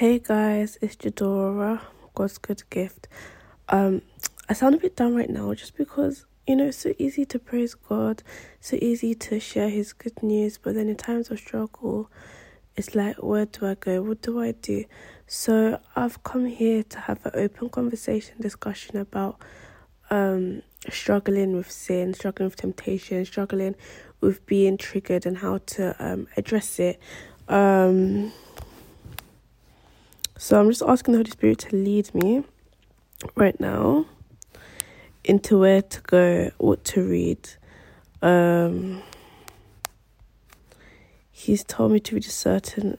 Hey guys, it's Jadora, God's good gift. Um, I sound a bit down right now just because you know it's so easy to praise God, so easy to share His good news, but then in times of struggle, it's like where do I go? What do I do? So I've come here to have an open conversation, discussion about um struggling with sin, struggling with temptation, struggling with being triggered, and how to um address it. Um so I'm just asking the Holy Spirit to lead me right now into where to go, what to read. Um, he's told me to read a certain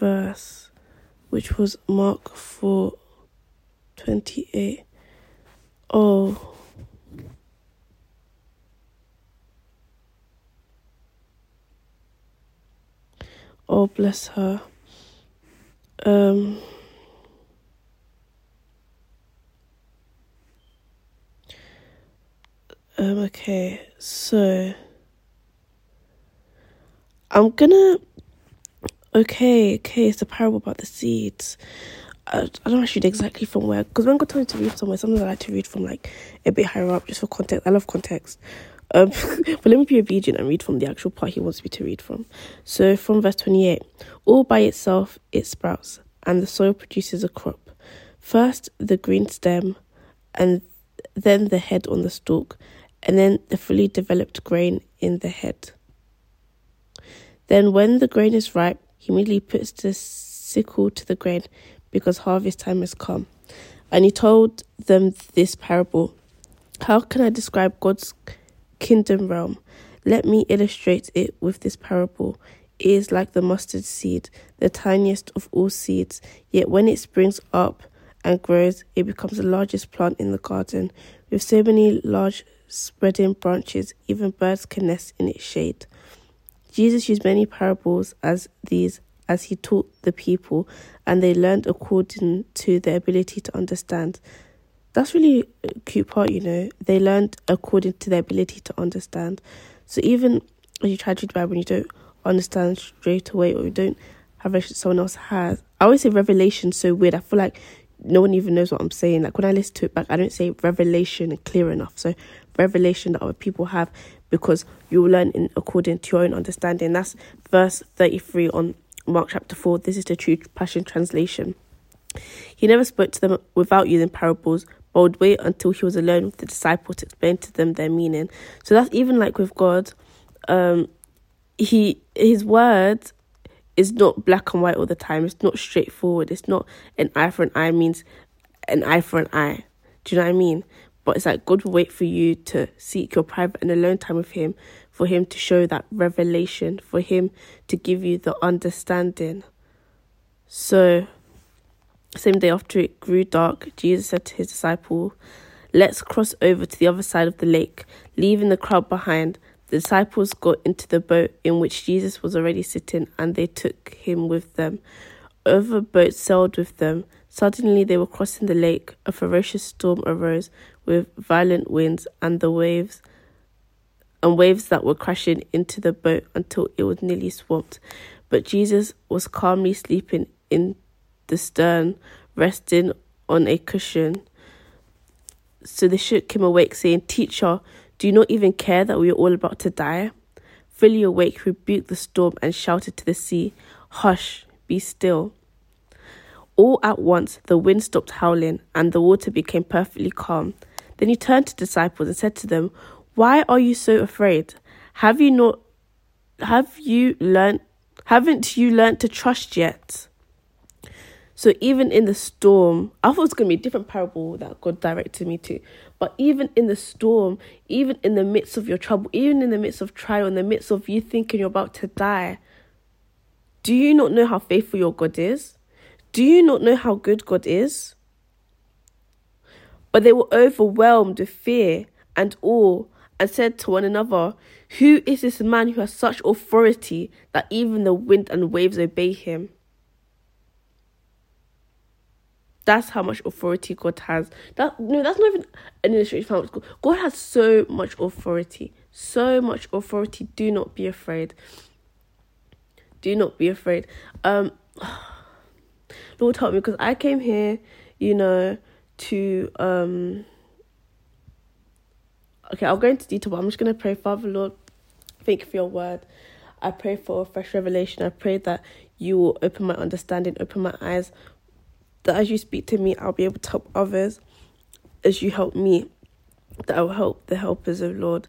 verse, which was Mark 4 28. Oh. Oh, bless her. Um, um, okay, so I'm gonna. Okay, okay, it's a parable about the seeds. I, I don't actually know exactly from where, because when God told to read somewhere, sometimes I like to read from like a bit higher up just for context. I love context. Um, but let me be obedient and read from the actual part he wants me to read from. So, from verse 28 All by itself it sprouts, and the soil produces a crop. First the green stem, and then the head on the stalk, and then the fully developed grain in the head. Then, when the grain is ripe, he immediately puts the sickle to the grain because harvest time has come. And he told them this parable How can I describe God's kingdom realm. Let me illustrate it with this parable. It is like the mustard seed, the tiniest of all seeds, yet when it springs up and grows, it becomes the largest plant in the garden. With so many large spreading branches, even birds can nest in its shade. Jesus used many parables as these as he taught the people, and they learned according to their ability to understand. That's really cute part, you know. They learned according to their ability to understand. So even when you try to read the Bible and you don't understand straight away or you don't have revelation someone else has. I always say revelation so weird. I feel like no one even knows what I'm saying. Like when I listen to it back, I don't say revelation clear enough. So revelation that other people have because you will learn in according to your own understanding. That's verse 33 on Mark chapter 4. This is the true passion translation. He never spoke to them without using parables, would wait until he was alone with the disciples to explain to them their meaning. So that's even like with God. Um, he his word is not black and white all the time. It's not straightforward. It's not an eye for an eye means an eye for an eye. Do you know what I mean? But it's like God will wait for you to seek your private and alone time with Him, for Him to show that revelation, for Him to give you the understanding. So same day after it grew dark, Jesus said to his disciple, Let's cross over to the other side of the lake. Leaving the crowd behind, the disciples got into the boat in which Jesus was already sitting, and they took him with them. Other boats sailed with them. Suddenly they were crossing the lake. A ferocious storm arose with violent winds and the waves and waves that were crashing into the boat until it was nearly swamped. But Jesus was calmly sleeping in the stern, resting on a cushion. So the shook him awake, saying, Teacher, do you not even care that we are all about to die? Fully awake, rebuked the storm and shouted to the sea, Hush, be still. All at once, the wind stopped howling and the water became perfectly calm. Then he turned to disciples and said to them, Why are you so afraid? Have you not have you learned haven't you learned to trust yet? So even in the storm, I thought it was going to be a different parable that God directed me to. But even in the storm, even in the midst of your trouble, even in the midst of trial, in the midst of you thinking you're about to die, do you not know how faithful your God is? Do you not know how good God is? But they were overwhelmed with fear and awe and said to one another, Who is this man who has such authority that even the wind and waves obey him? That's how much authority God has. That no, that's not even an illustration of God. God has so much authority, so much authority. Do not be afraid. Do not be afraid. Um, Lord help me because I came here, you know, to um. Okay, I'll go into detail, but I'm just gonna pray, Father Lord, thank you for your word. I pray for a fresh revelation. I pray that you will open my understanding, open my eyes, that as you speak to me, I'll be able to help others as you help me, that I will help the helpers of Lord,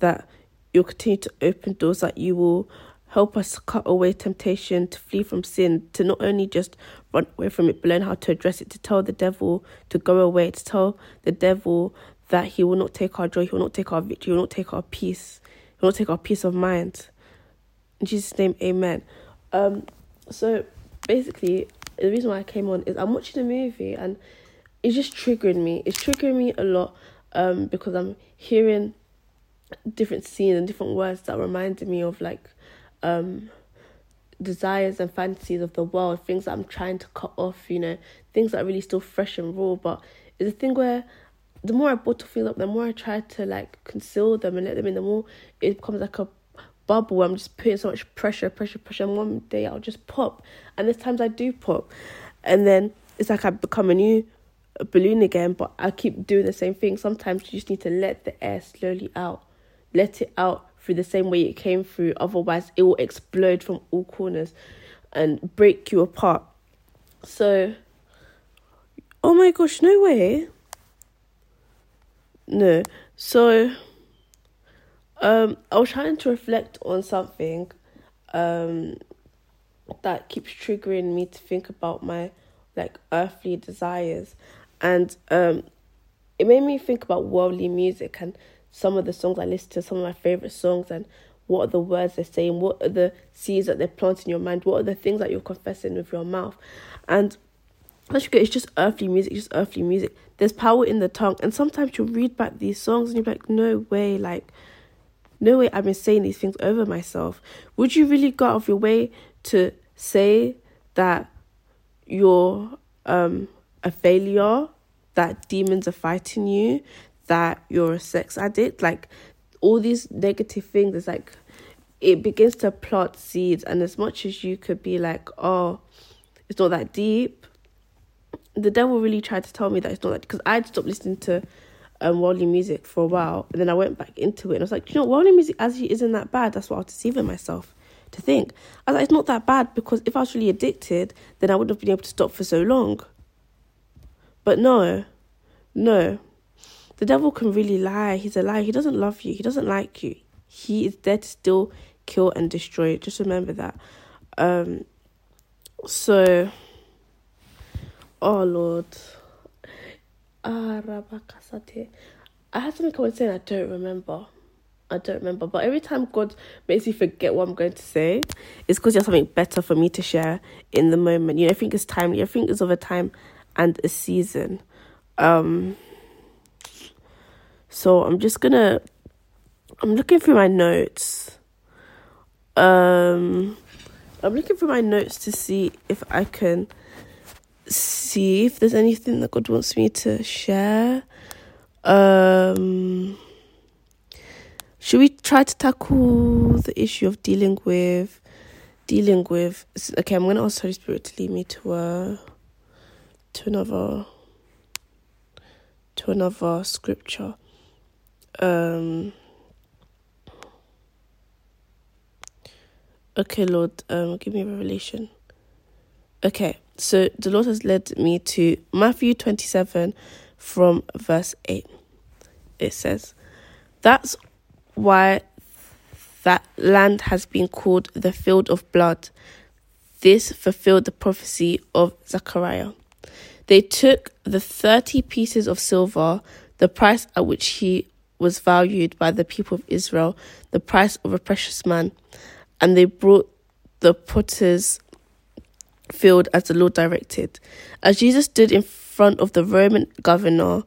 that you'll continue to open doors, that you will help us cut away temptation, to flee from sin, to not only just run away from it, but learn how to address it, to tell the devil to go away, to tell the devil that he will not take our joy, he will not take our victory, he will not take our peace, he will not take our peace of mind. In Jesus' name, amen. Um, so basically, the reason why I came on is I'm watching a movie and it's just triggering me. It's triggering me a lot um, because I'm hearing different scenes and different words that reminded me of like um, desires and fantasies of the world, things that I'm trying to cut off, you know, things that are really still fresh and raw. But it's a thing where the more I bottle things up, the more I try to like conceal them and let them in, the more it becomes like a bubble. I'm just putting so much pressure, pressure, pressure. And one day I'll just pop. And there's times I do pop. And then it's like I become a new balloon again, but I keep doing the same thing. Sometimes you just need to let the air slowly out. Let it out through the same way it came through. Otherwise, it will explode from all corners and break you apart. So, oh my gosh, no way. No. So, um, I was trying to reflect on something um, that keeps triggering me to think about my like earthly desires, and um, it made me think about worldly music and some of the songs I listen to, some of my favorite songs, and what are the words they're saying, what are the seeds that they're planting in your mind, what are the things that you're confessing with your mouth, and that's good. It's just earthly music, just earthly music. There's power in the tongue, and sometimes you read back these songs and you're like, no way, like no way I've been saying these things over myself. Would you really go out of your way to say that you're um, a failure, that demons are fighting you, that you're a sex addict? Like all these negative things, it's like it begins to plant seeds. And as much as you could be like, oh, it's not that deep, the devil really tried to tell me that it's not that because I'd stopped listening to um, worldly music for a while, and then I went back into it, and I was like, you know, worldly music actually isn't that bad. That's what I was deceiving myself to think. I was like, it's not that bad because if I was really addicted, then I wouldn't have been able to stop for so long. But no, no, the devil can really lie. He's a lie. He doesn't love you. He doesn't like you. He is there to still kill and destroy. Just remember that. Um. So. Oh Lord. Ah, Rabakasate. I had something I was saying I don't remember. I don't remember. But every time God makes me forget what I'm going to say, it's because there's something better for me to share in the moment. You know, I think it's timely. I think it's of a time and a season. Um so I'm just gonna I'm looking through my notes. Um I'm looking through my notes to see if I can see if there's anything that God wants me to share. Um, should we try to tackle the issue of dealing with dealing with? Okay, I'm gonna ask Holy Spirit to lead me to a to another to another scripture. Um. Okay, Lord, um, give me a revelation. Okay, so the Lord has led me to Matthew 27 from verse 8. It says, That's why that land has been called the field of blood. This fulfilled the prophecy of Zechariah. They took the 30 pieces of silver, the price at which he was valued by the people of Israel, the price of a precious man, and they brought the potter's field as the Lord directed. As Jesus stood in front of the Roman governor,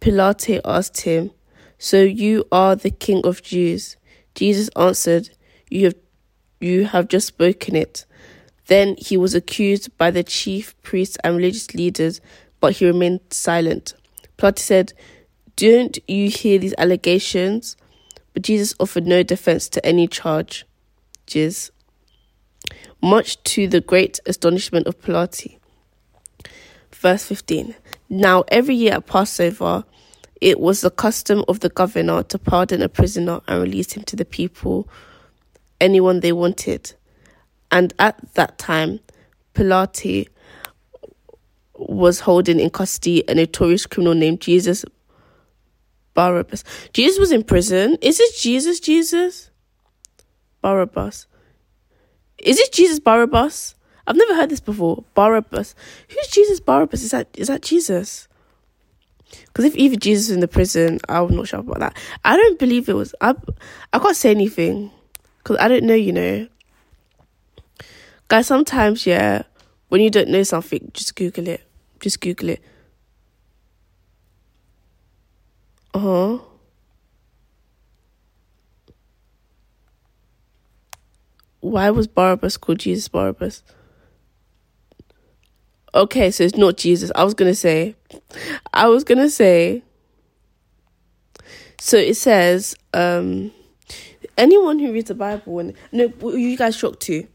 Pilate asked him, So you are the king of Jews? Jesus answered, You have you have just spoken it. Then he was accused by the chief priests and religious leaders, but he remained silent. Pilate said, Don't you hear these allegations? But Jesus offered no defense to any charge. Much to the great astonishment of Pilate. Verse 15 Now, every year at Passover, it was the custom of the governor to pardon a prisoner and release him to the people, anyone they wanted. And at that time, Pilate was holding in custody a notorious criminal named Jesus Barabbas. Jesus was in prison. Is it Jesus? Jesus? Barabbas. Is it Jesus Barabbas? I've never heard this before. Barabbas. Who's Jesus Barabbas? Is that is that Jesus? Because if even Jesus was in the prison, I'm not sure about that. I don't believe it was. I I can't say anything because I don't know. You know, guys. Sometimes, yeah, when you don't know something, just Google it. Just Google it. Uh huh. Why was Barabbas called Jesus Barabbas? Okay, so it's not Jesus. I was gonna say, I was gonna say. So it says, um, anyone who reads the Bible and no, were you guys shocked too?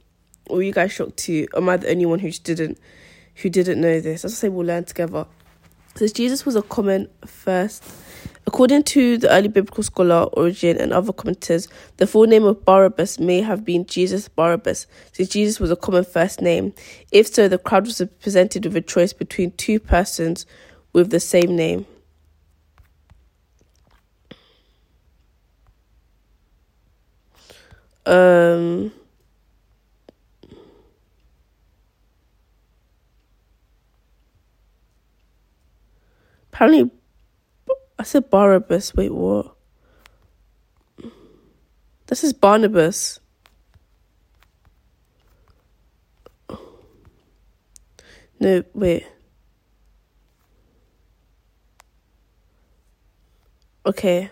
Were you guys shocked too? Am I the only one who didn't, who didn't know this? I say we'll learn together. Says Jesus was a common first According to the early biblical scholar Origen and other commentators, the full name of Barabbas may have been Jesus Barabbas, since Jesus was a common first name. If so, the crowd was presented with a choice between two persons with the same name. Um. Apparently, I said Barabbas. Wait, what? This is Barnabas. No, wait. Okay.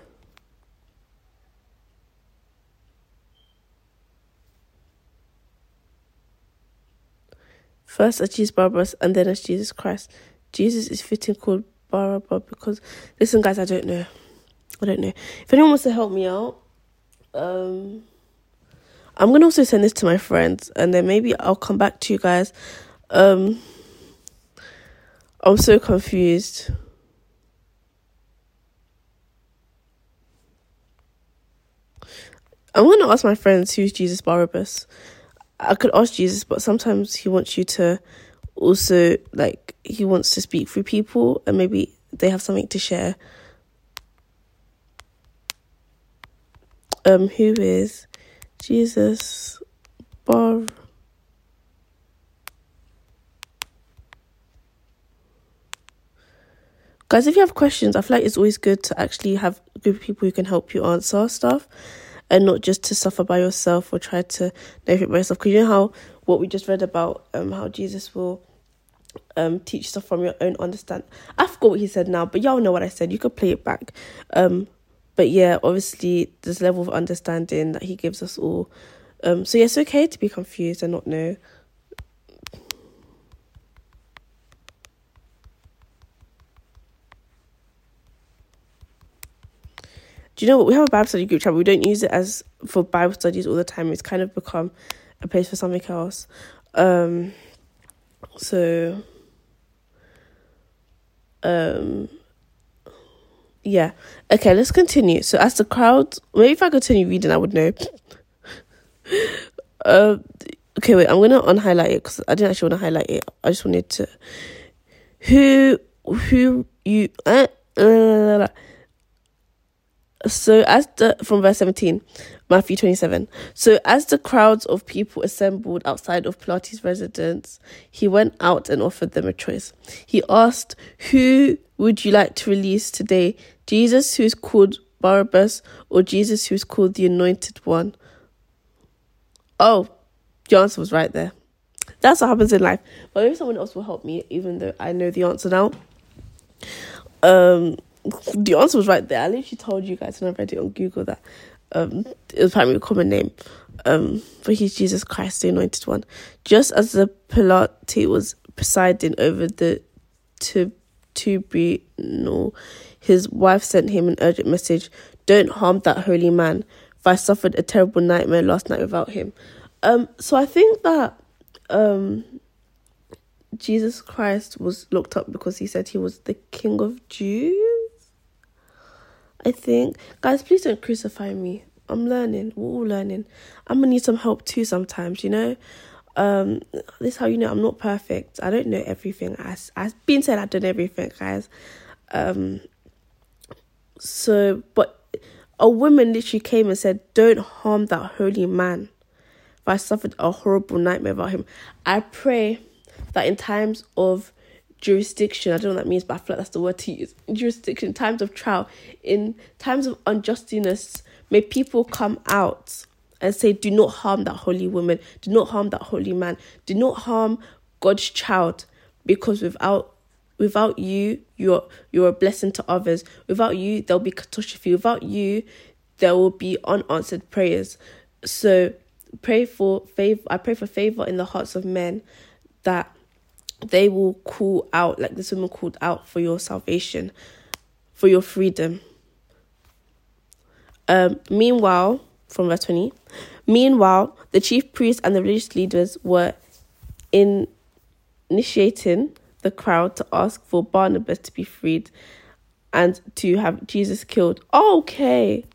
First as Jesus Barabbas and then as Jesus Christ. Jesus is fitting called Barabbas because listen guys, I don't know. I don't know. If anyone wants to help me out, um I'm gonna also send this to my friends and then maybe I'll come back to you guys. Um I'm so confused. I'm gonna ask my friends who's Jesus Barabbas. I could ask Jesus, but sometimes he wants you to also like he wants to speak through people and maybe they have something to share. Um, who is Jesus Bar? Guys, if you have questions, I feel like it's always good to actually have a group of people who can help you answer stuff and not just to suffer by yourself or try to know it by yourself. Because you know how what we just read about um how Jesus will um teach stuff from your own understand. I forgot what he said now, but y'all know what I said. You could play it back. Um but yeah, obviously this level of understanding that he gives us all. Um so yeah, it's okay to be confused and not know. Do you know what? We have a Bible study group chat, we don't use it as for Bible studies all the time. It's kind of become a place for something else. Um, so, um, yeah. Okay, let's continue. So, as the crowd, maybe if I continue reading, I would know. uh, okay, wait. I'm gonna unhighlight it because I didn't actually want to highlight it. I just wanted to. Who, who you? Uh, uh, so as the from verse 17 matthew 27 so as the crowds of people assembled outside of pilate's residence he went out and offered them a choice. He asked who would you like to release today jesus who is called barabbas or jesus who is called the anointed one? Oh the answer was right there. That's what happens in life. But maybe someone else will help me even though i know the answer now. Um the answer was right there. I literally told you guys when I read it on Google that um, it was apparently a common name. Um, for he's Jesus Christ, the Anointed One. Just as the Pilate was presiding over the tribunal, his wife sent him an urgent message: "Don't harm that holy man. For I suffered a terrible nightmare last night without him." Um, so I think that um Jesus Christ was looked up because he said he was the King of Jews. I think. Guys, please don't crucify me. I'm learning. We're all learning. I'm gonna need some help too sometimes, you know? Um, this is how you know I'm not perfect. I don't know everything. As as been said, I don't know everything, guys. Um so but a woman literally came and said, Don't harm that holy man. If I suffered a horrible nightmare about him. I pray that in times of jurisdiction, I don't know what that means, but I feel like that's the word to use. Jurisdiction, times of trial, in times of unjustness, may people come out and say, Do not harm that holy woman, do not harm that holy man, do not harm God's child, because without without you, you're you're a blessing to others. Without you, there'll be catastrophe. Without you, there will be unanswered prayers. So pray for favor I pray for favor in the hearts of men that they will call out like this woman called out for your salvation, for your freedom. Um, meanwhile, from verse 20, meanwhile, the chief priests and the religious leaders were in initiating the crowd to ask for Barnabas to be freed and to have Jesus killed. Okay.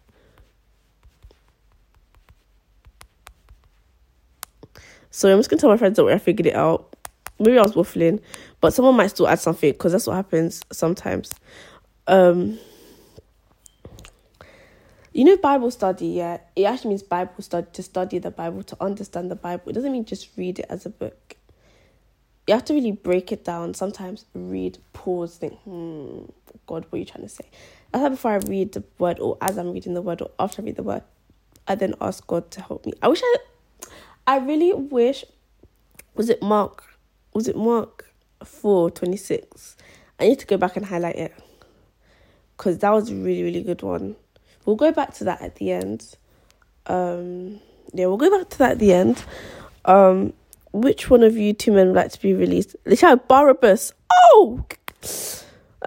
So I'm just gonna tell my friends that I figured it out maybe I was waffling, but someone might still add something because that's what happens sometimes. Um, you know, Bible study, yeah, it actually means Bible study to study the Bible to understand the Bible. It doesn't mean just read it as a book. You have to really break it down. Sometimes read, pause, think, hmm, God, what are you trying to say? I thought before I read the word, or as I'm reading the word, or after I read the word, I then ask God to help me. I wish I, I really wish, was it Mark was it Mark 4 26? I need to go back and highlight it because that was a really, really good one. We'll go back to that at the end. Um, yeah, we'll go back to that at the end. Um, which one of you two men would like to be released? Shout Barabbas. Oh,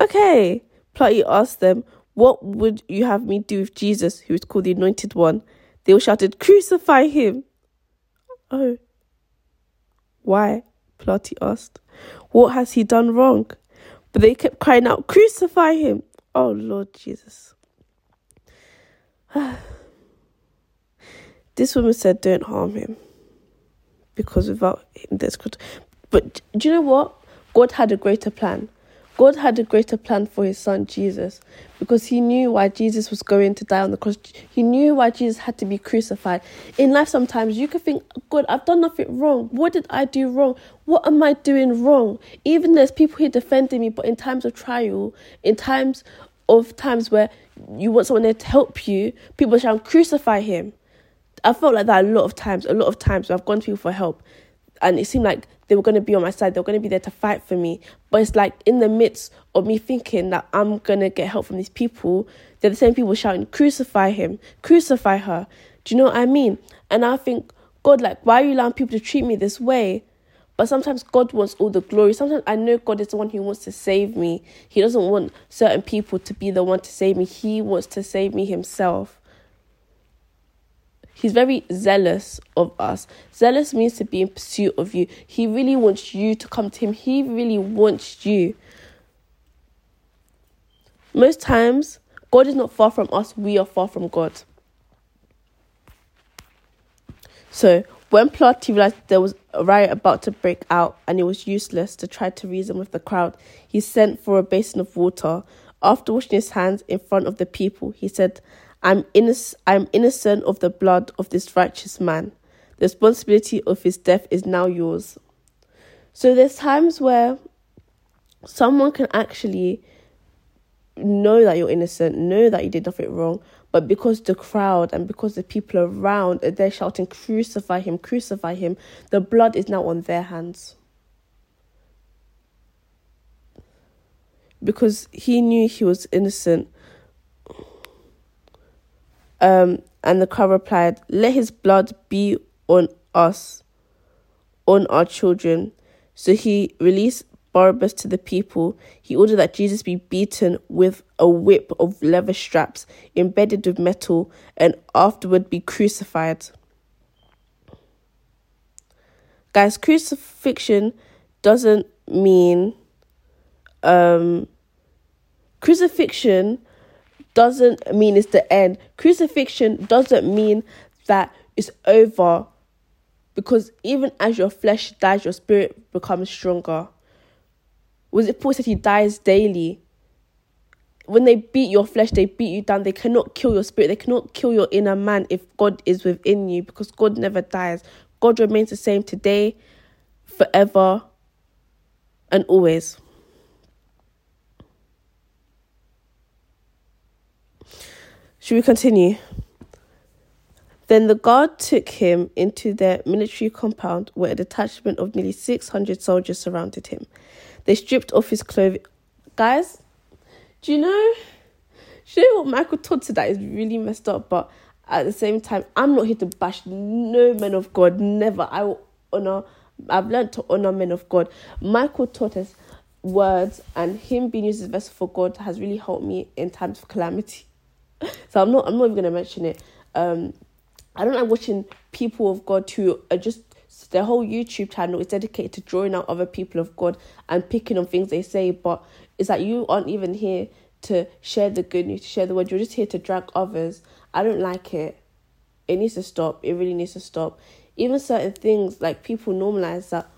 okay. Platy asked them, "What would you have me do with Jesus, who is called the Anointed One?" They all shouted, "Crucify him!" Oh, why? Platy asked. What has he done wrong? But they kept crying out, Crucify him! Oh, Lord Jesus. this woman said, Don't harm him. Because without him, there's. But do you know what? God had a greater plan. God had a greater plan for his son Jesus because he knew why Jesus was going to die on the cross. He knew why Jesus had to be crucified. In life, sometimes you can think, God, I've done nothing wrong. What did I do wrong? What am I doing wrong? Even there's people here defending me, but in times of trial, in times of times where you want someone there to help you, people shall crucify him. I felt like that a lot of times, a lot of times where I've gone to people for help and it seemed like they were going to be on my side. They were going to be there to fight for me. But it's like in the midst of me thinking that I'm going to get help from these people, they're the same people shouting, crucify him, crucify her. Do you know what I mean? And I think, God, like, why are you allowing people to treat me this way? But sometimes God wants all the glory. Sometimes I know God is the one who wants to save me. He doesn't want certain people to be the one to save me. He wants to save me himself. He's very zealous of us. Zealous means to be in pursuit of you. He really wants you to come to him. He really wants you. Most times, God is not far from us, we are far from God. So, when Platy realized there was a riot about to break out and it was useless to try to reason with the crowd, he sent for a basin of water. After washing his hands in front of the people, he said, I'm, inno- I'm innocent of the blood of this righteous man. The responsibility of his death is now yours. So there's times where someone can actually know that you're innocent, know that you did nothing wrong, but because the crowd and because the people around they're shouting, Crucify him, crucify him, the blood is now on their hands. Because he knew he was innocent, um, and the crowd replied, Let his blood be on us, on our children. So he released Barabbas to the people. He ordered that Jesus be beaten with a whip of leather straps embedded with metal and afterward be crucified. Guys, crucifixion doesn't mean um crucifixion doesn't mean it's the end. Crucifixion doesn't mean that it's over because even as your flesh dies, your spirit becomes stronger. Was it Paul said he dies daily? When they beat your flesh, they beat you down. They cannot kill your spirit. They cannot kill your inner man if God is within you because God never dies. God remains the same today, forever, and always. Should we continue? Then the guard took him into their military compound where a detachment of nearly 600 soldiers surrounded him. They stripped off his clothing. Guys, do you know? Do you know what Michael Todd said that is really messed up? But at the same time, I'm not here to bash no men of God. Never. I will honor. I've learned to honor men of God. Michael taught us words and him being used as a vessel for God has really helped me in times of calamity. So I'm not. I'm not even gonna mention it. Um, I don't like watching people of God who are just their whole YouTube channel is dedicated to drawing out other people of God and picking on things they say, but it's like you aren't even here to share the good news, to share the word. You're just here to drag others. I don't like it. It needs to stop. It really needs to stop. Even certain things like people normalize that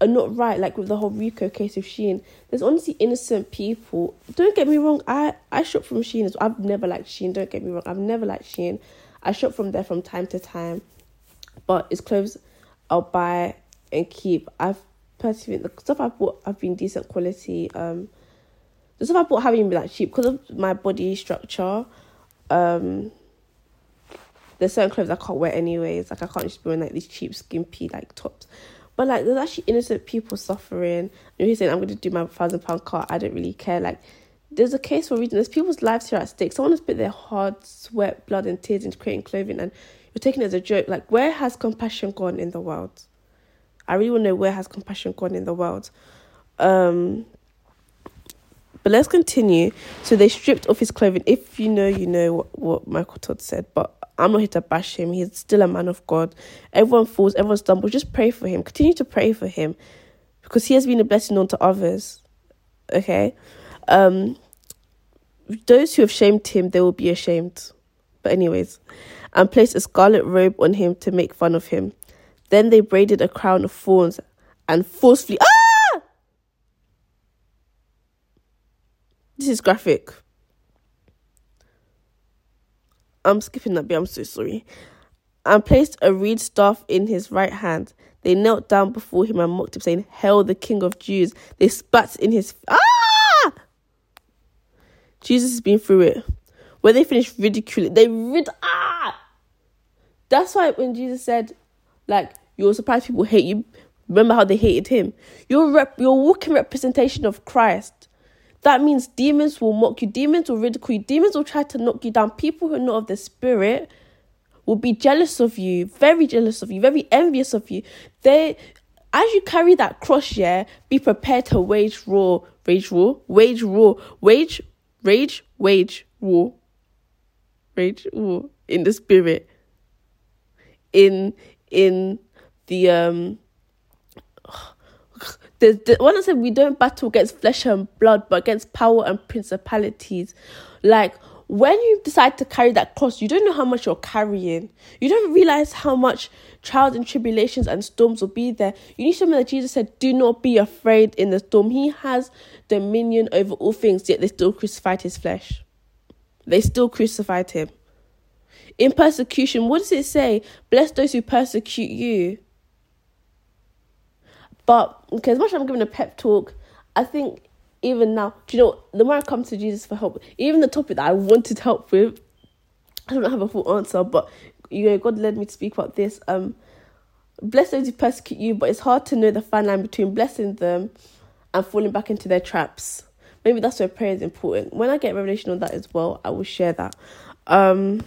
are not right, like with the whole RICO case of Shein. There's honestly innocent people. Don't get me wrong, I, I shop from Shein as well. I've never liked Shein, don't get me wrong. I've never liked Shein. I shop from there from time to time. But it's clothes I'll buy and keep. I've personally the stuff I bought have been decent quality. Um the stuff I bought haven't been like cheap because of my body structure. Um there's certain clothes I can't wear anyways. Like I can't just be wearing like these cheap skimpy like tops. But like there's actually innocent people suffering. And he's saying I'm gonna do my thousand pound car. I don't really care. Like there's a case for reason. There's people's lives here at stake. Someone has put their hard sweat, blood, and tears into creating clothing, and you're taking it as a joke. Like, where has compassion gone in the world? I really want to know where has compassion gone in the world. Um, but let's continue. So they stripped off his clothing. If you know, you know what, what Michael Todd said, but I'm not here to bash him. He's still a man of God. Everyone falls, everyone stumbles. Just pray for him. Continue to pray for him because he has been a blessing unto others. Okay? Um, those who have shamed him, they will be ashamed. But, anyways, and placed a scarlet robe on him to make fun of him. Then they braided a crown of thorns and forcefully. Ah! This is graphic. I'm skipping that bit, I'm so sorry. And placed a reed staff in his right hand. They knelt down before him and mocked him, saying, Hail the King of Jews. They spat in his. Ah! Jesus has been through it. When they finished ridiculing, they rid ah. That's why when Jesus said, like, you're surprised people hate you. Remember how they hated him. You're rep- you're walking representation of Christ. That means demons will mock you. Demons will ridicule you. Demons will try to knock you down. People who are not of the spirit will be jealous of you, very jealous of you, very envious of you. They, as you carry that cross, yeah, be prepared to wage war, wage war, wage war, wage rage, wage, war. Rage, war in the spirit. In in the um the, the when I said we don't battle against flesh and blood, but against power and principalities. Like when you decide to carry that cross, you don't know how much you're carrying. You don't realize how much trials and tribulations and storms will be there. You need something that Jesus said, Do not be afraid in the storm. He has dominion over all things, yet they still crucified his flesh. They still crucified him. In persecution, what does it say? Bless those who persecute you. But okay, as much as I'm giving a pep talk, I think even now, do you know the more I come to Jesus for help, even the topic that I wanted help with, I don't have a full answer, but you know, God led me to speak about this. Um, bless those who persecute you, but it's hard to know the fine line between blessing them and falling back into their traps. Maybe that's where prayer is important. When I get revelation on that as well, I will share that. Um,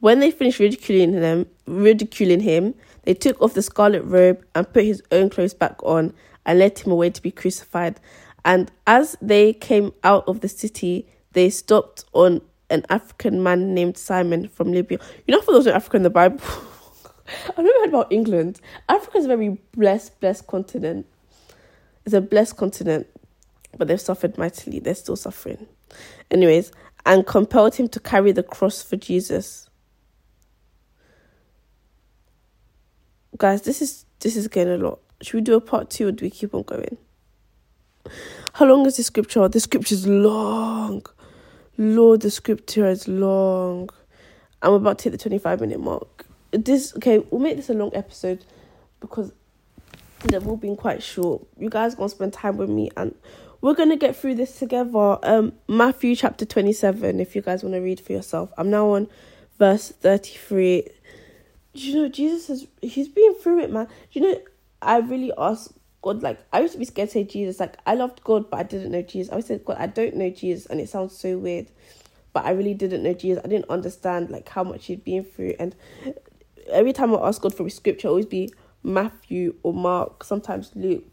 when they finished ridiculing them, ridiculing him, they took off the scarlet robe and put his own clothes back on and led him away to be crucified. And as they came out of the city, they stopped on an African man named Simon from Libya. You know, for those are African in the Bible, I've never heard about England. Africa is a very blessed, blessed continent. It's a blessed continent, but they've suffered mightily. They're still suffering. Anyways, and compelled him to carry the cross for Jesus. Guys, this is this is getting a lot. Should we do a part two or do we keep on going? How long is the scripture? The scripture is long. Lord, the scripture is long. I'm about to hit the 25 minute mark. This okay, we'll make this a long episode because they've all been quite short. You guys gonna spend time with me and we're gonna get through this together. Um Matthew chapter 27, if you guys want to read for yourself. I'm now on verse 33. You know Jesus is he's been through it, man. You know I really asked God, like I used to be scared to say Jesus. Like I loved God, but I didn't know Jesus. I always said, God, I don't know Jesus, and it sounds so weird, but I really didn't know Jesus. I didn't understand like how much he'd been through, and every time I ask God for a scripture, always be Matthew or Mark, sometimes Luke,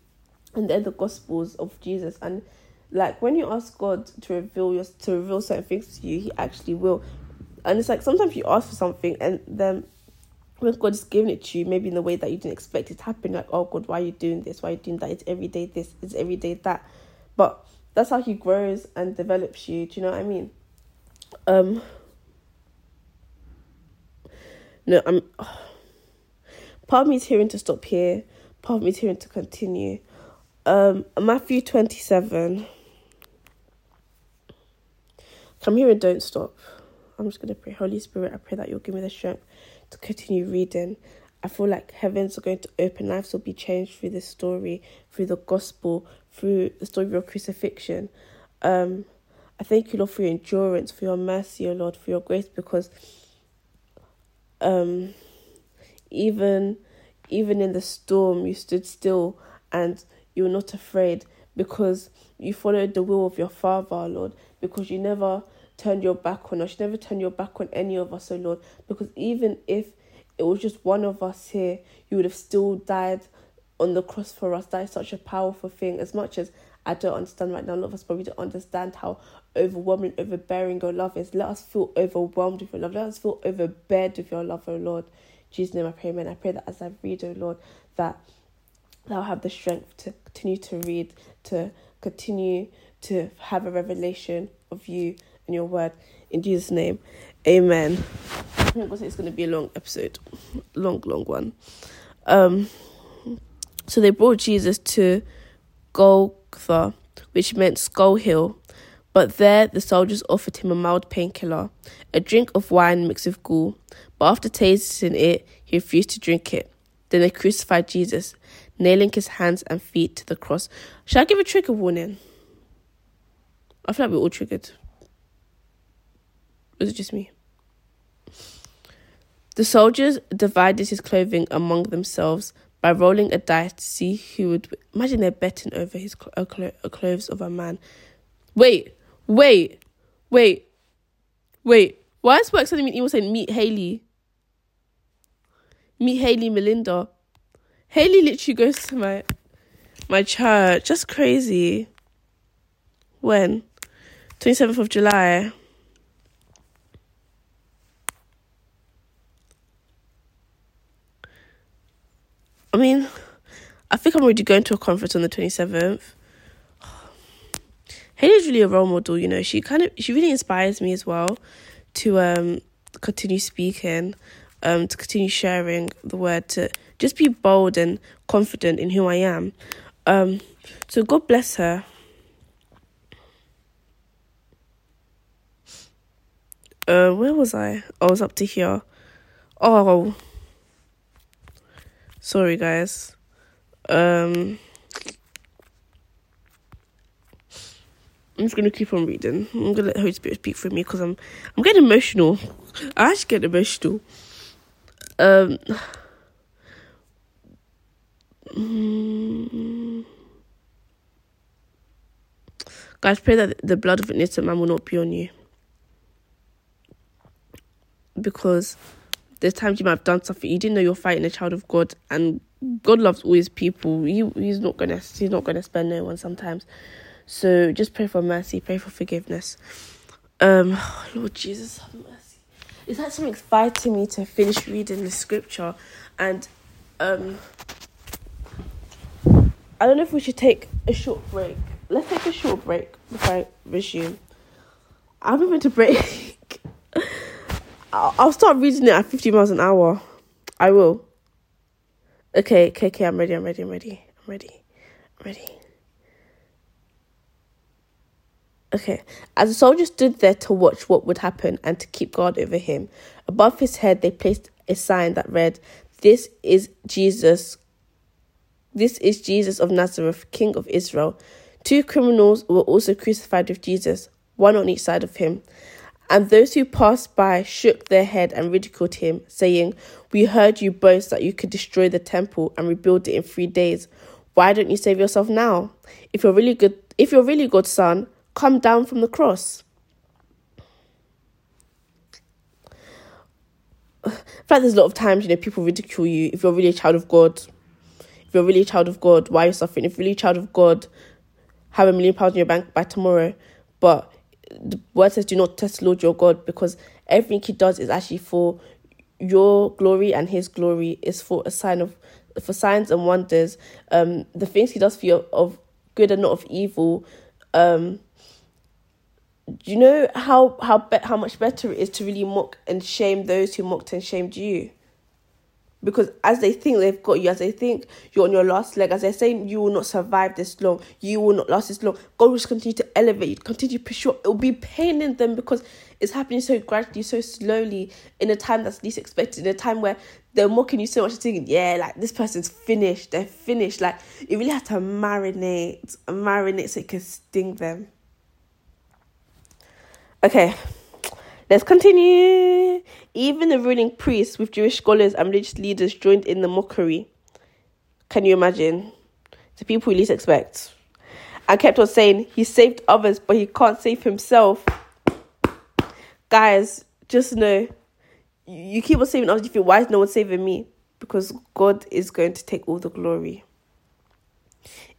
and they're the Gospels of Jesus. And like when you ask God to reveal your to reveal certain things to you, He actually will. And it's like sometimes you ask for something, and then when God is giving it to you, maybe in the way that you didn't expect it to happen, like, oh God, why are you doing this? Why are you doing that? It's every day this, it's every day that. But that's how he grows and develops you. Do you know what I mean? Um No, I'm oh, part of me is hearing to stop here, part of me is hearing to continue. Um Matthew twenty seven. Come here and don't stop. I'm just gonna pray. Holy Spirit, I pray that you'll give me the strength to continue reading. I feel like heavens are going to open, lives will be changed through this story, through the gospel, through the story of your crucifixion. Um, I thank you, Lord, for your endurance, for your mercy, O Lord, for your grace, because um, even even in the storm, you stood still and you were not afraid because you followed the will of your Father, Lord, because you never turned your back on us. You never turned your back on any of us, oh Lord. Because even if it was just one of us here, you would have still died on the cross for us. That is such a powerful thing. As much as I don't understand right now, a lot of us probably don't understand how overwhelming, overbearing your love is. Let us feel overwhelmed with your love. Let us feel overbeared with your love, oh Lord. Jesus' name I pray, amen. I pray that as I read, oh Lord, that I'll have the strength to continue to read, to continue to have a revelation of you in your word. In Jesus' name, amen. It's going to be a long episode, long, long one. Um, so they brought Jesus to Golgotha, which meant Skull Hill. But there the soldiers offered him a mild painkiller, a drink of wine mixed with gall. But after tasting it, he refused to drink it. Then they crucified Jesus, nailing his hands and feet to the cross. Should I give a trigger warning? I feel like we're all triggered. Was it just me? The soldiers divided his clothing among themselves by rolling a dice to see who would. Imagine they're betting over his cl- clothes of a man. Wait, wait, wait, wait. Why is work sending me an email saying meet Haley? Meet Haley Melinda. Haley literally goes to my my church. Just crazy. When? 27th of July. I mean, I think I'm already going to a conference on the 27th. Haley's really a role model, you know. She kind of she really inspires me as well to um continue speaking, um to continue sharing the word, to just be bold and confident in who I am. Um so God bless her. Uh where was I? I was up to here. Oh Sorry, guys. Um, I'm just gonna keep on reading. I'm gonna let Holy Spirit speak for me because I'm I'm getting emotional. I actually get emotional. Um. Guys, pray that the blood of an innocent man will not be on you. Because there's times you might have done something you didn't know you're fighting a child of God, and God loves all His people. He He's not gonna He's not gonna spare no one sometimes. So just pray for mercy, pray for forgiveness. Um, Lord Jesus, have mercy. It's something fighting me to finish reading the scripture. And um, I don't know if we should take a short break. Let's take a short break before I resume. I'm moving to break. I'll, I'll start reading it at 50 miles an hour. I will. Okay, okay, okay. I'm ready. I'm ready. I'm ready. I'm ready. I'm ready. Okay. As the soldier stood there to watch what would happen and to keep guard over him, above his head they placed a sign that read, This is Jesus. This is Jesus of Nazareth, King of Israel. Two criminals were also crucified with Jesus, one on each side of him. And those who passed by shook their head and ridiculed him, saying, We heard you boast that you could destroy the temple and rebuild it in three days. Why don't you save yourself now? If you're really good if you're really good son, come down from the cross. In fact, there's a lot of times, you know, people ridicule you if you're really a child of God. If you're really a child of God, why are you suffering? If you're really a child of God, have a million pounds in your bank by tomorrow. But the word says, do not test Lord your God because everything he does is actually for your glory and his glory is for a sign of for signs and wonders. Um, the things he does for you of good and not of evil. Um, do you know how how be- how much better it is to really mock and shame those who mocked and shamed you? Because as they think they've got you, as they think you're on your last leg, as they're saying you will not survive this long, you will not last this long, God will just continue to elevate you, continue to push you. It will be pain in them because it's happening so gradually, so slowly, in a time that's least expected, in a time where they're mocking you so much, thinking, yeah, like this person's finished, they're finished. Like you really have to marinate, marinate so it can sting them. Okay, let's continue. Even the ruling priests with Jewish scholars and religious leaders joined in the mockery. Can you imagine? The people you least expect. And kept on saying, he saved others, but he can't save himself. Guys, just know, you keep on saving others, you feel, why is no one saving me? Because God is going to take all the glory.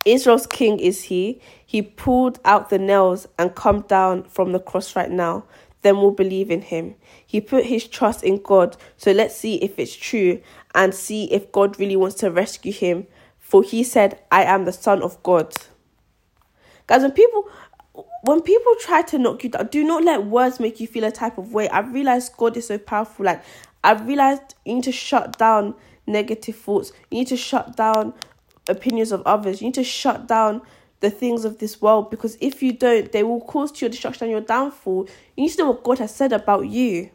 Israel's king is he. He pulled out the nails and come down from the cross right now. Then we'll believe in him. He put his trust in God. So let's see if it's true and see if God really wants to rescue him. For he said, I am the son of God. Guys, when people when people try to knock you down, do not let words make you feel a type of way. I've realized God is so powerful. Like I've realized you need to shut down negative thoughts. You need to shut down opinions of others. You need to shut down the things of this world because if you don't, they will cause to your destruction and your downfall. You need to know what God has said about you.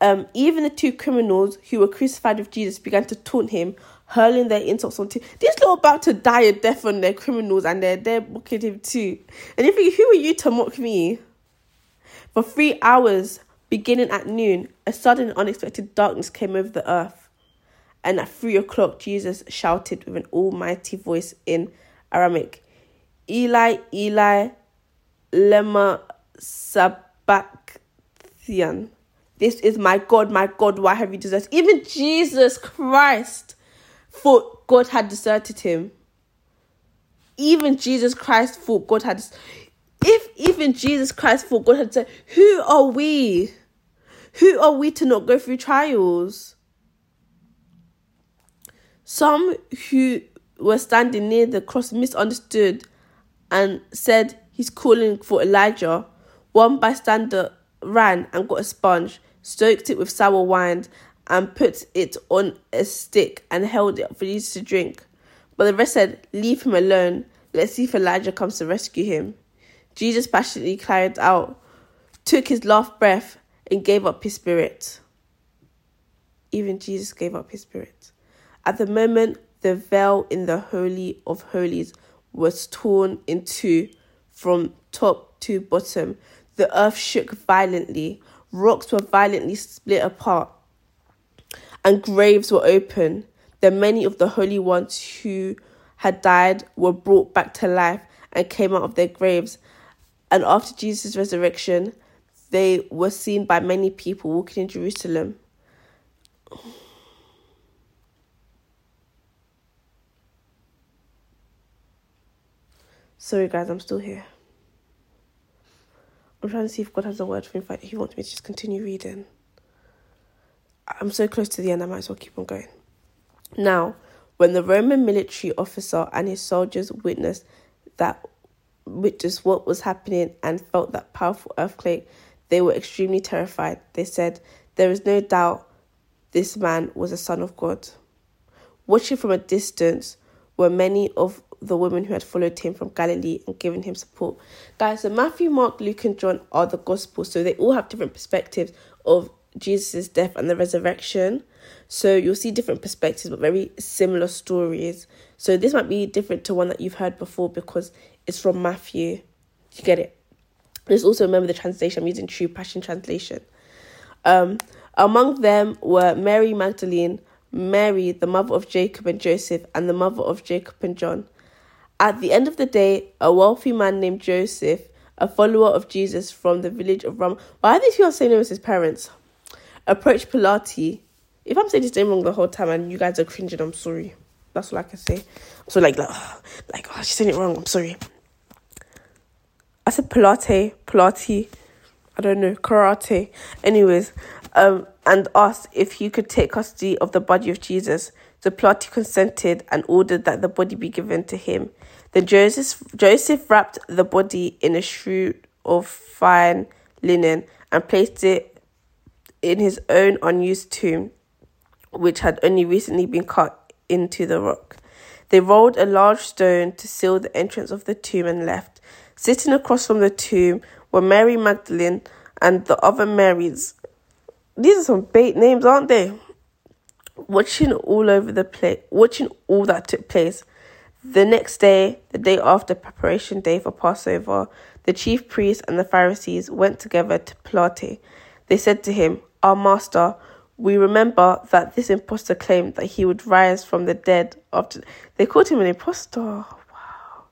Um, even the two criminals who were crucified with Jesus began to taunt him, hurling their insults on him. These little about to die a death on their criminals and they're there mocking him too. And if you who are you to mock me? For three hours, beginning at noon, a sudden unexpected darkness came over the earth. And at three o'clock, Jesus shouted with an almighty voice in Aramaic, Eli, Eli, lema sabachthani. This is my God, my God, why have you deserted? Even Jesus Christ thought God had deserted him. Even Jesus Christ thought God had. If even Jesus Christ thought God had said, who are we? Who are we to not go through trials? Some who were standing near the cross misunderstood and said he's calling for Elijah. One bystander ran and got a sponge, stoked it with sour wine, and put it on a stick and held it for Jesus to drink. But the rest said, Leave him alone. Let's see if Elijah comes to rescue him. Jesus passionately cried out, took his last breath, and gave up his spirit. Even Jesus gave up his spirit. At the moment, the veil in the Holy of Holies was torn in two from top to bottom. The earth shook violently, rocks were violently split apart, and graves were open. Then many of the holy ones who had died were brought back to life and came out of their graves. And after Jesus' resurrection, they were seen by many people walking in Jerusalem. Sorry, guys, I'm still here. I'm trying to see if God has a word for me. If he wants me to just continue reading. I'm so close to the end, I might as well keep on going. Now, when the Roman military officer and his soldiers witnessed that witnessed what was happening and felt that powerful earthquake, they were extremely terrified. They said, There is no doubt this man was a son of God. Watching from a distance were many of the women who had followed him from Galilee and given him support. Guys, so Matthew, Mark, Luke, and John are the Gospels, so they all have different perspectives of Jesus' death and the resurrection. So you'll see different perspectives, but very similar stories. So this might be different to one that you've heard before because it's from Matthew. You get it? Let's also remember the translation. I'm using True Passion Translation. Um, among them were Mary Magdalene, Mary, the mother of Jacob and Joseph, and the mother of Jacob and John. At the end of the day, a wealthy man named Joseph, a follower of Jesus from the village of Ram. Why are these people saying it was his parents? Approached Pilate. If I'm saying this name wrong the whole time and you guys are cringing, I'm sorry. That's all I can say. So like, like, like oh, she's saying it wrong. I'm sorry. I said Pilate, Pilate. I don't know, karate. Anyways, um, and asked if he could take custody of the body of Jesus. The Pilate consented and ordered that the body be given to him. Then Joseph, Joseph wrapped the body in a shroud of fine linen and placed it in his own unused tomb, which had only recently been cut into the rock. They rolled a large stone to seal the entrance of the tomb and left. Sitting across from the tomb were Mary Magdalene and the other Marys. These are some bait names, aren't they? Watching all over the place, watching all that took place. The next day, the day after preparation day for Passover, the chief priests and the Pharisees went together to Pilate. They said to him, Our master, we remember that this impostor claimed that he would rise from the dead after. They called him an impostor. Wow.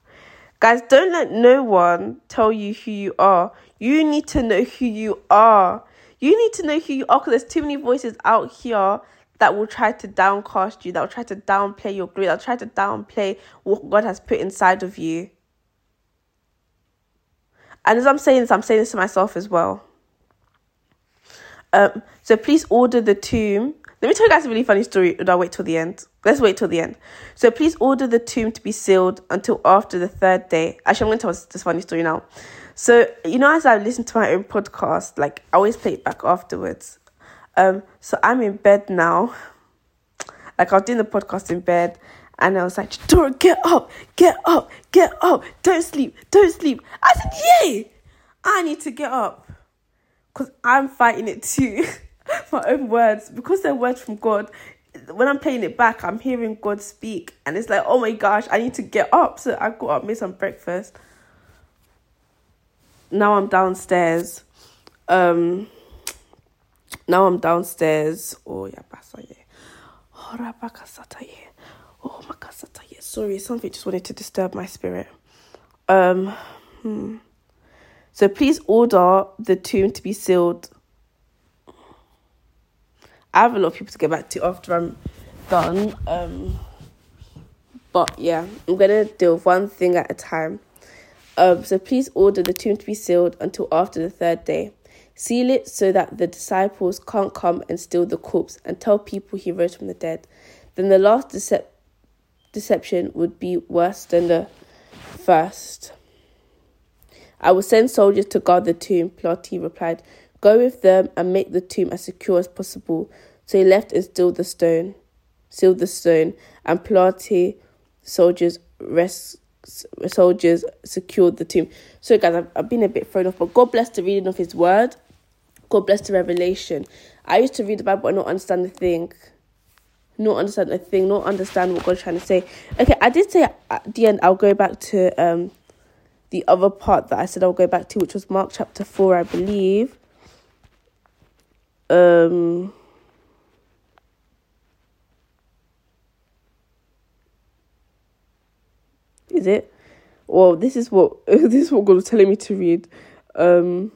Guys, don't let no one tell you who you are. You need to know who you are. You need to know who you are because there's too many voices out here that will try to downcast you, that will try to downplay your glory, that will try to downplay what God has put inside of you. And as I'm saying this, I'm saying this to myself as well. Um, so please order the tomb. Let me tell you guys a really funny story. Or I'll wait till the end. Let's wait till the end. So please order the tomb to be sealed until after the third day. Actually, I'm going to tell this funny story now. So you know, as I listen to my own podcast, like I always play it back afterwards. Um, so I'm in bed now. Like I was doing the podcast in bed, and I was like, Dora, get up, get up, get up, don't sleep, don't sleep. I said, Yay! I need to get up because I'm fighting it too. my own words because they're words from God. When I'm playing it back, I'm hearing God speak, and it's like, oh my gosh, I need to get up. So I got up, made some breakfast. Now I'm downstairs. Um, now I'm downstairs. Oh yeah, basaye. Oh makasataye. Sorry, something just wanted to disturb my spirit. Um, hmm. So please order the tomb to be sealed. I have a lot of people to get back to after I'm done. Um, but yeah, I'm gonna with one thing at a time. Um, so please order the tomb to be sealed until after the third day. Seal it so that the disciples can't come and steal the corpse and tell people he rose from the dead. Then the last decep- deception would be worse than the first. I will send soldiers to guard the tomb, Pilate replied. Go with them and make the tomb as secure as possible. So he left and sealed the stone, sealed the stone, and Pilate soldiers rest soldiers secured the tomb. So, guys, I've, I've been a bit thrown off, but God bless the reading of His word. God bless the revelation. I used to read the Bible and not understand the thing. Not understand the thing, not understand what God's trying to say. Okay, I did say at the end I'll go back to um the other part that I said I'll go back to, which was Mark chapter four, I believe. Um Is it? Well, this is what this is what God was telling me to read. Um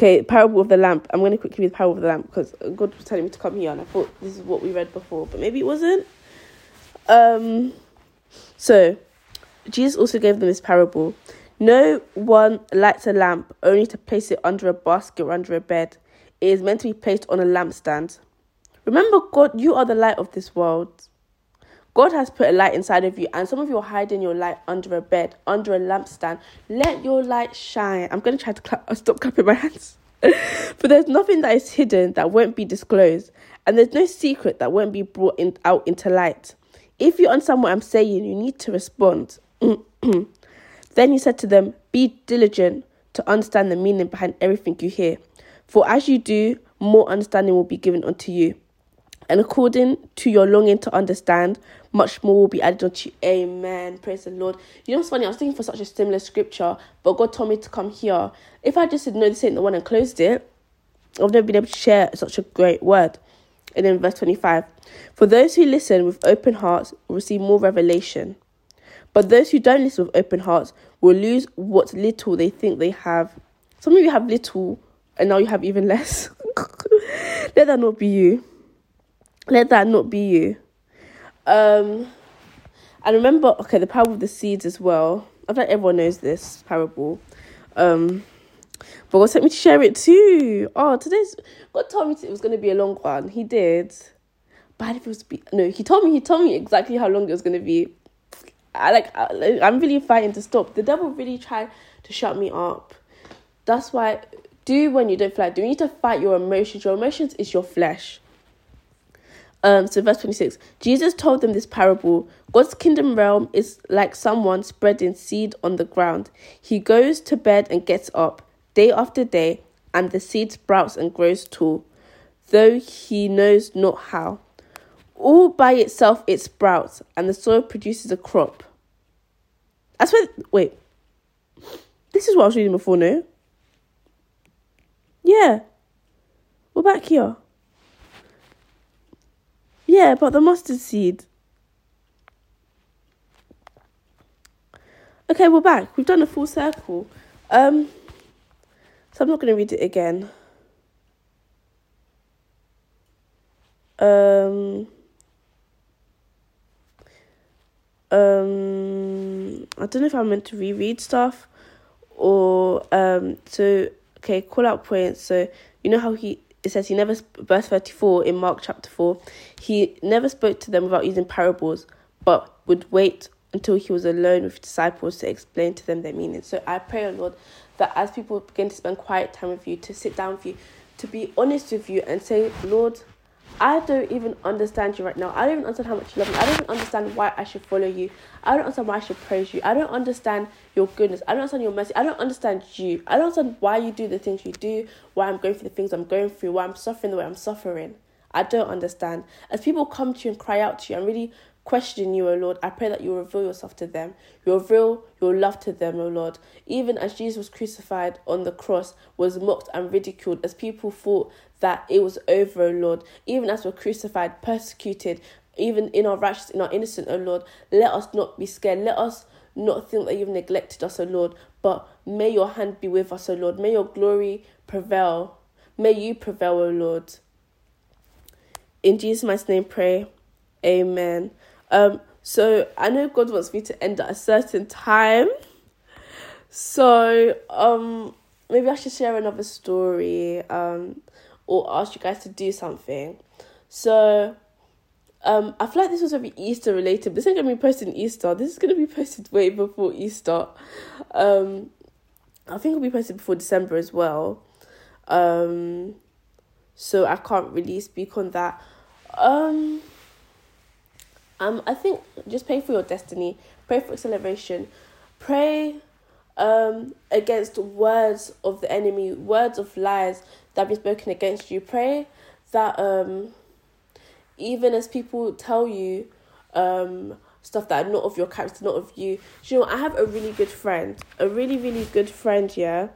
Okay, parable of the lamp. I'm going to quickly read the parable of the lamp because God was telling me to come here, and I thought this is what we read before, but maybe it wasn't. Um, so Jesus also gave them this parable. No one lights a lamp only to place it under a basket or under a bed. it is meant to be placed on a lampstand. Remember, God, you are the light of this world. God has put a light inside of you, and some of you are hiding your light under a bed, under a lampstand. Let your light shine. I'm going to try to clap, uh, stop clapping my hands. For there's nothing that is hidden that won't be disclosed, and there's no secret that won't be brought in, out into light. If you understand what I'm saying, you need to respond. then he said to them, Be diligent to understand the meaning behind everything you hear. For as you do, more understanding will be given unto you. And according to your longing to understand, much more will be added unto you. Amen. Praise the Lord. You know what's funny? I was thinking for such a similar scripture, but God told me to come here. If I just said, No, this ain't the one and closed it, I've never been able to share such a great word. And then verse 25 For those who listen with open hearts will receive more revelation. But those who don't listen with open hearts will lose what little they think they have. Some of you have little, and now you have even less. Let that not be you. Let that not be you. Um, and remember, okay, the parable of the seeds as well. I like everyone knows this parable. Um, but God sent me to share it too. Oh, today's God told me it was going to be a long one. He did. But if it was be no, he told me he told me exactly how long it was going to be. I like I, I'm really fighting to stop. The devil really tried to shut me up. That's why do when you don't feel like do. You need to fight your emotions. Your emotions is your flesh. Um, so verse 26, Jesus told them this parable. God's kingdom realm is like someone spreading seed on the ground. He goes to bed and gets up day after day, and the seed sprouts and grows tall, though he knows not how. All by itself it sprouts, and the soil produces a crop. I what. Wait. This is what I was reading before, no? Yeah. We're back here. Yeah, but the mustard seed. Okay, we're back. We've done a full circle. Um, so I'm not going to read it again. Um, um, I don't know if I'm meant to reread stuff or um. So okay, call out points. So you know how he it says he never verse 34 in mark chapter 4 he never spoke to them without using parables but would wait until he was alone with disciples to explain to them their meaning. So i pray oh lord that as people begin to spend quiet time with you to sit down with you to be honest with you and say lord I don't even understand you right now. I don't even understand how much you love me. I don't even understand why I should follow you. I don't understand why I should praise you. I don't understand your goodness. I don't understand your mercy. I don't understand you. I don't understand why you do the things you do, why I'm going through the things I'm going through, why I'm suffering the way I'm suffering. I don't understand. As people come to you and cry out to you and really question you, O Lord, I pray that you reveal yourself to them. You reveal your love to them, O Lord. Even as Jesus was crucified on the cross, was mocked and ridiculed, as people thought that it was over, O Lord. Even as we're crucified, persecuted, even in our righteous, in our innocent, O Lord, let us not be scared. Let us not think that you've neglected us, O Lord, but may your hand be with us, O Lord. May your glory prevail. May you prevail, O Lord. In Jesus' mighty name, pray. Amen. Um, so I know God wants me to end at a certain time. So um maybe I should share another story um or ask you guys to do something. So um I feel like this was very Easter related. This ain't gonna be posted in Easter. This is gonna be posted way before Easter. Um I think it'll be posted before December as well. Um so I can't really speak on that. Um um, I think just pray for your destiny, pray for acceleration, pray um against words of the enemy, words of lies that have spoken against you. Pray that um even as people tell you um stuff that are not of your character, not of you. you know, I have a really good friend, a really, really good friend, yeah,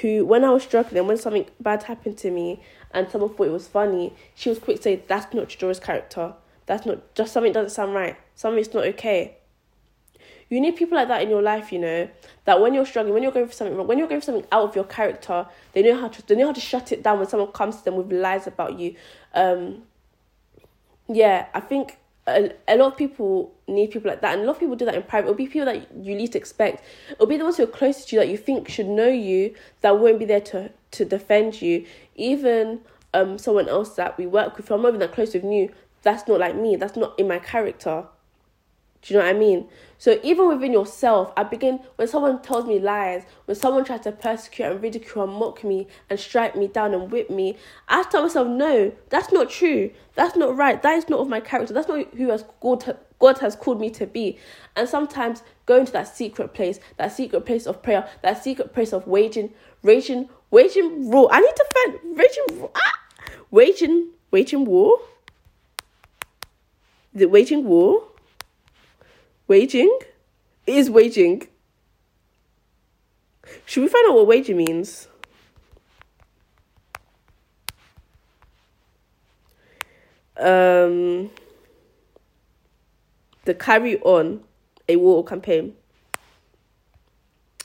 who when I was struggling, when something bad happened to me and someone thought it was funny, she was quick to say, That's not Jora's character that's not just something doesn't sound right. Something's not okay. You need people like that in your life, you know, that when you're struggling, when you're going for something wrong, when you're going for something out of your character, they know how to they know how to shut it down when someone comes to them with lies about you. Um yeah, I think a, a lot of people need people like that, and a lot of people do that in private. It'll be people that you least expect. It'll be the ones who are closest to you that you think should know you that won't be there to to defend you. Even um someone else that we work with, I'm not even that close with you. That's not like me. That's not in my character. Do you know what I mean? So even within yourself, I begin when someone tells me lies, when someone tries to persecute and ridicule and mock me and strike me down and whip me, I tell myself, no, that's not true. That's not right. That is not of my character. That's not who has God, God has called me to be. And sometimes going to that secret place, that secret place of prayer, that secret place of waging, raging, waging war. I need to find raging, ah, waging, waging war. The waging war Waging? It is waging. Should we find out what waging means? Um, the carry on a war campaign.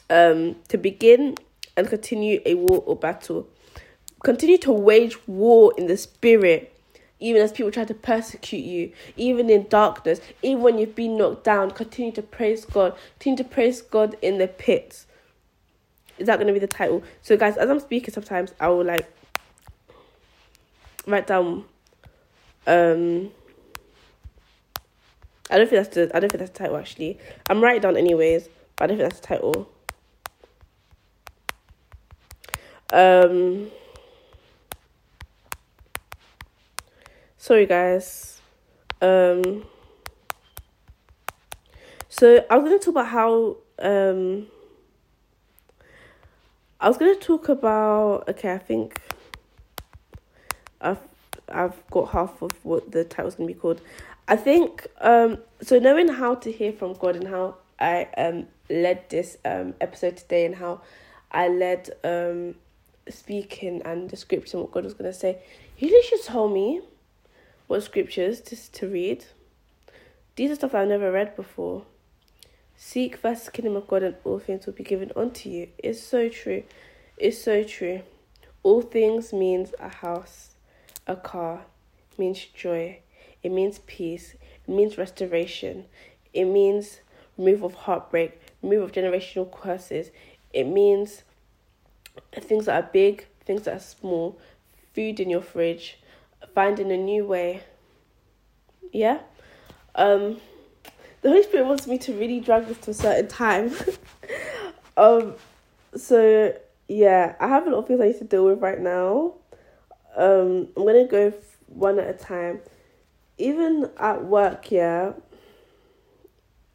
Um, to begin and continue a war or battle. Continue to wage war in the spirit even as people try to persecute you, even in darkness, even when you've been knocked down, continue to praise God. Continue to praise God in the pits. Is that going to be the title? So, guys, as I'm speaking, sometimes I will like write down. Um, I don't think that's the I don't think that's the title actually. I'm writing down anyways, but I don't think that's the title. Um. Sorry guys. Um so i was going to talk about how um i was going to talk about okay i think i've i've got half of what the title's going to be called. I think um so knowing how to hear from god and how i um led this um episode today and how i led um speaking and the scripture what god was going to say he literally told me what scriptures to, to read. These are stuff I've never read before. Seek first the kingdom of God and all things will be given unto you. It's so true. It's so true. All things means a house, a car, means joy. It means peace. It means restoration. It means remove of heartbreak, remove of generational curses. It means things that are big, things that are small, food in your fridge, finding a new way. Yeah? Um the Holy Spirit wants me to really drag this to a certain time. um so yeah, I have a lot of things I need to deal with right now. Um I'm gonna go one at a time. Even at work, yeah.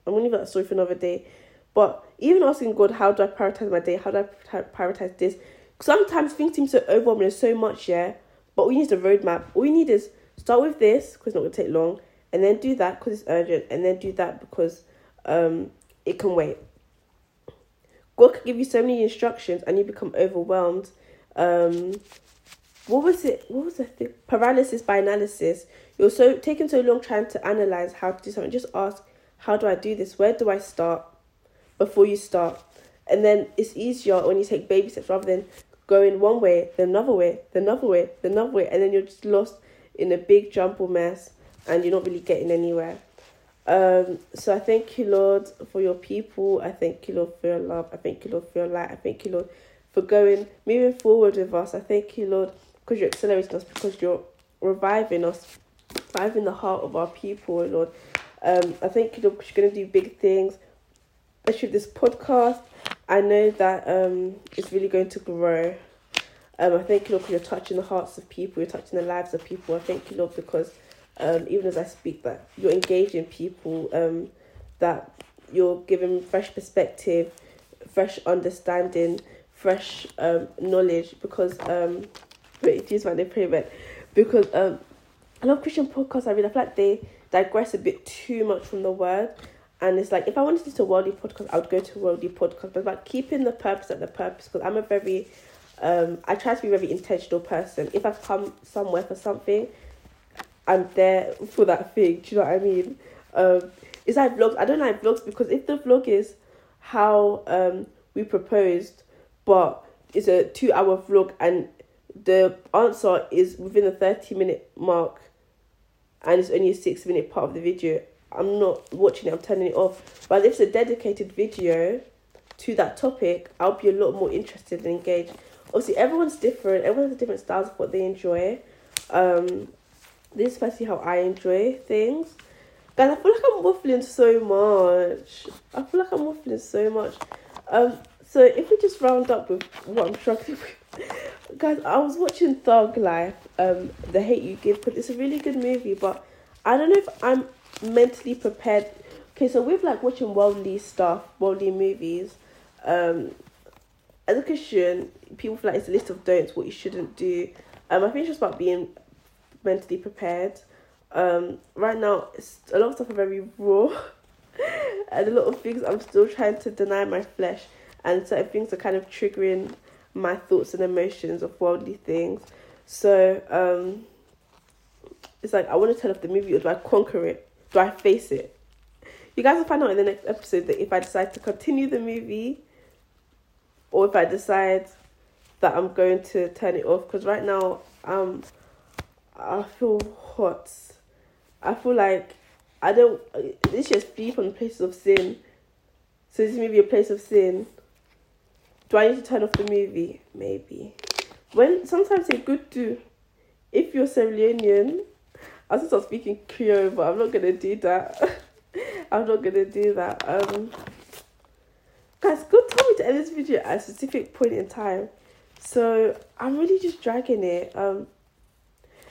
I'm gonna leave that story for another day. But even asking God, how do I prioritize my day? How do I prioritize this? Sometimes things seem so overwhelming There's so much, yeah. But we need a roadmap. All we need is start with this because it's not going to take long, and then do that because it's urgent, and then do that because um it can wait. God can give you so many instructions and you become overwhelmed. Um, what was it? What was the thing? Paralysis by analysis. You're so taking so long trying to analyze how to do something. Just ask, how do I do this? Where do I start? Before you start, and then it's easier when you take baby steps rather than going one way, then another way, then another way, then another way, and then you're just lost in a big jumble mess and you're not really getting anywhere. Um, so I thank you, Lord, for your people. I thank you, Lord, for your love. I thank you, Lord, for your light. I thank you, Lord, for going, moving forward with us. I thank you, Lord, because you're accelerating us, because you're reviving us, reviving the heart of our people, Lord. Um, I thank you, Lord, because you're going to do big things, especially this podcast. I know that um, it's really going to grow. Um, I thank you, Lord, you're touching the hearts of people, you're touching the lives of people. I thank you, Lord, because um, even as I speak, that you're engaging people, um, that you're giving fresh perspective, fresh understanding, fresh um, knowledge. Because, um, wait, excuse my name, but because um, I love Christian podcasts. I read, I feel like they digress a bit too much from the word and it's like if I wanted to do a worldly podcast, I would go to a worldly podcast. But like keeping the purpose at the purpose, because I'm a very, um, I try to be a very intentional person. If I've come somewhere for something, I'm there for that thing. Do you know what I mean? Um, it's like vlogs. I don't like vlogs because if the vlog is how um we proposed, but it's a two hour vlog and the answer is within the thirty minute mark, and it's only a six minute part of the video, I'm not watching it, I'm turning it off. But if it's a dedicated video to that topic, I'll be a lot more interested and engaged. Obviously, everyone's different, everyone has different styles of what they enjoy. Um, this is how I enjoy things. Guys, I feel like I'm waffling so much. I feel like I'm waffling so much. Um, so if we just round up with what I'm struggling with, guys, I was watching Thug Life, um, The Hate You Give, because it's a really good movie, but I don't know if I'm mentally prepared. Okay, so with like watching worldly stuff, worldly movies, um, as a Christian, people feel like it's a list of don'ts, what you shouldn't do. Um, I think it's just about being mentally prepared. Um, right now, a lot of stuff are very raw, and a lot of things I'm still trying to deny my flesh, and certain things are kind of triggering my thoughts and emotions of worldly things. So, um, it's like I want to tell if the movie or do I conquer it? Do I face it? You guys will find out in the next episode that if I decide to continue the movie or if I decide that I'm going to turn it off because right now um I feel hot. I feel like I don't. This just flee from places of sin. So this be a place of sin. Do I need to turn off the movie? Maybe. When sometimes it's good to, if you're Sierra Leonean, I was start speaking Creole, but I'm not gonna do that. I'm not gonna do that. Um, guys, God told me to end this video at a specific point in time, so I'm really just dragging it. Um,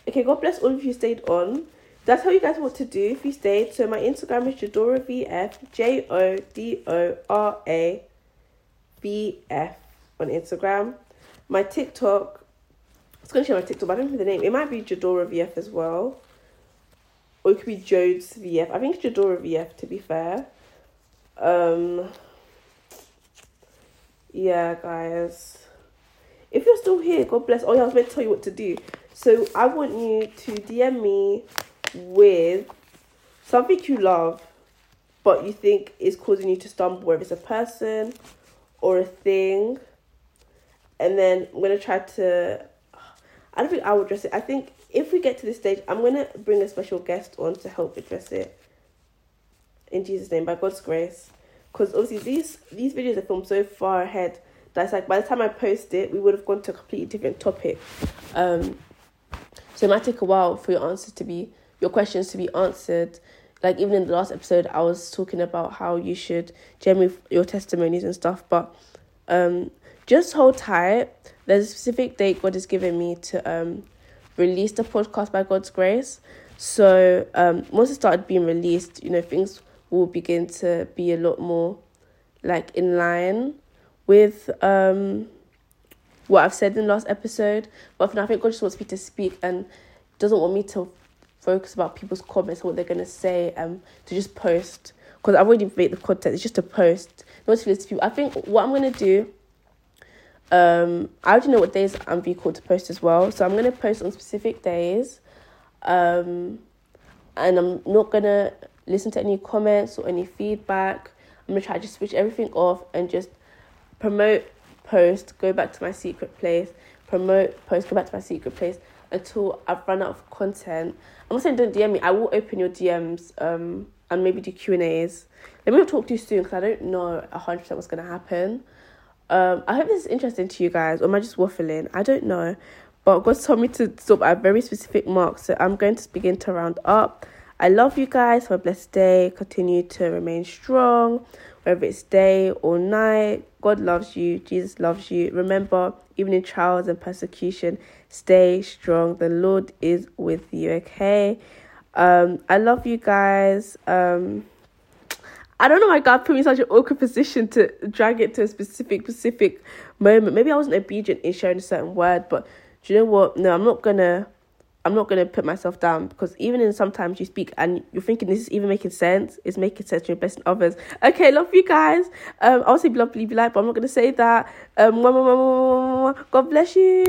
okay, God bless all of you stayed on. That's how you guys want to do if you stayed. So my Instagram is Jodora VF, J O D O R A V F on Instagram. My TikTok, I was to share my TikTok, but I don't know the name. It might be Jodora VF as well. Or it could be Jodes VF. I think it's Jodora VF to be fair. Um, yeah, guys. If you're still here, God bless. Oh, yeah, I was meant to tell you what to do. So I want you to DM me with something you love but you think is causing you to stumble, whether it's a person or a thing. And then I'm gonna try to I don't think I will address it. I think if we get to this stage, I'm gonna bring a special guest on to help address it. In Jesus' name, by God's grace. Because obviously these these videos are filmed so far ahead that's like by the time I post it, we would have gone to a completely different topic. Um so it might take a while for your answers to be your questions to be answered. Like even in the last episode, I was talking about how you should generate your testimonies and stuff. But um, just hold tight. There's a specific date God has given me to um, release the podcast by God's grace. So um, once it started being released, you know things will begin to be a lot more like in line with um what I've said in the last episode. But for now, I think God just wants me to speak and doesn't want me to focus about people's comments and what they're gonna say um to just post because I've already made the content. It's just a post, not to listen to people. I think what I'm gonna do. Um, I already know what days I'm being called to post as well, so I'm gonna post on specific days. Um, and I'm not gonna listen to any comments or any feedback. I'm gonna try to switch everything off and just promote post, go back to my secret place, promote, post, go back to my secret place until I've run out of content. I'm not saying don't DM me. I will open your DMs um and maybe do Q and A's. Let me talk too soon because I don't know hundred percent what's gonna happen. Um, I hope this is interesting to you guys, or am I just waffling? I don't know, but God told me to stop at a very specific mark, so I'm going to begin to round up. I love you guys. Have a blessed day. Continue to remain strong whether it's day or night. God loves you, Jesus loves you. Remember, even in trials and persecution, stay strong. The Lord is with you, okay? Um, I love you guys. Um, I don't know why God put me in such an awkward position to drag it to a specific, specific moment. Maybe I wasn't obedient in sharing a certain word, but do you know what? No, I'm not gonna I'm not gonna put myself down because even in sometimes you speak and you're thinking this is even making sense, it's making sense, you're blessing others. Okay, love you guys. Um, I'll say love, leave you like, but I'm not gonna say that. Um, God bless you.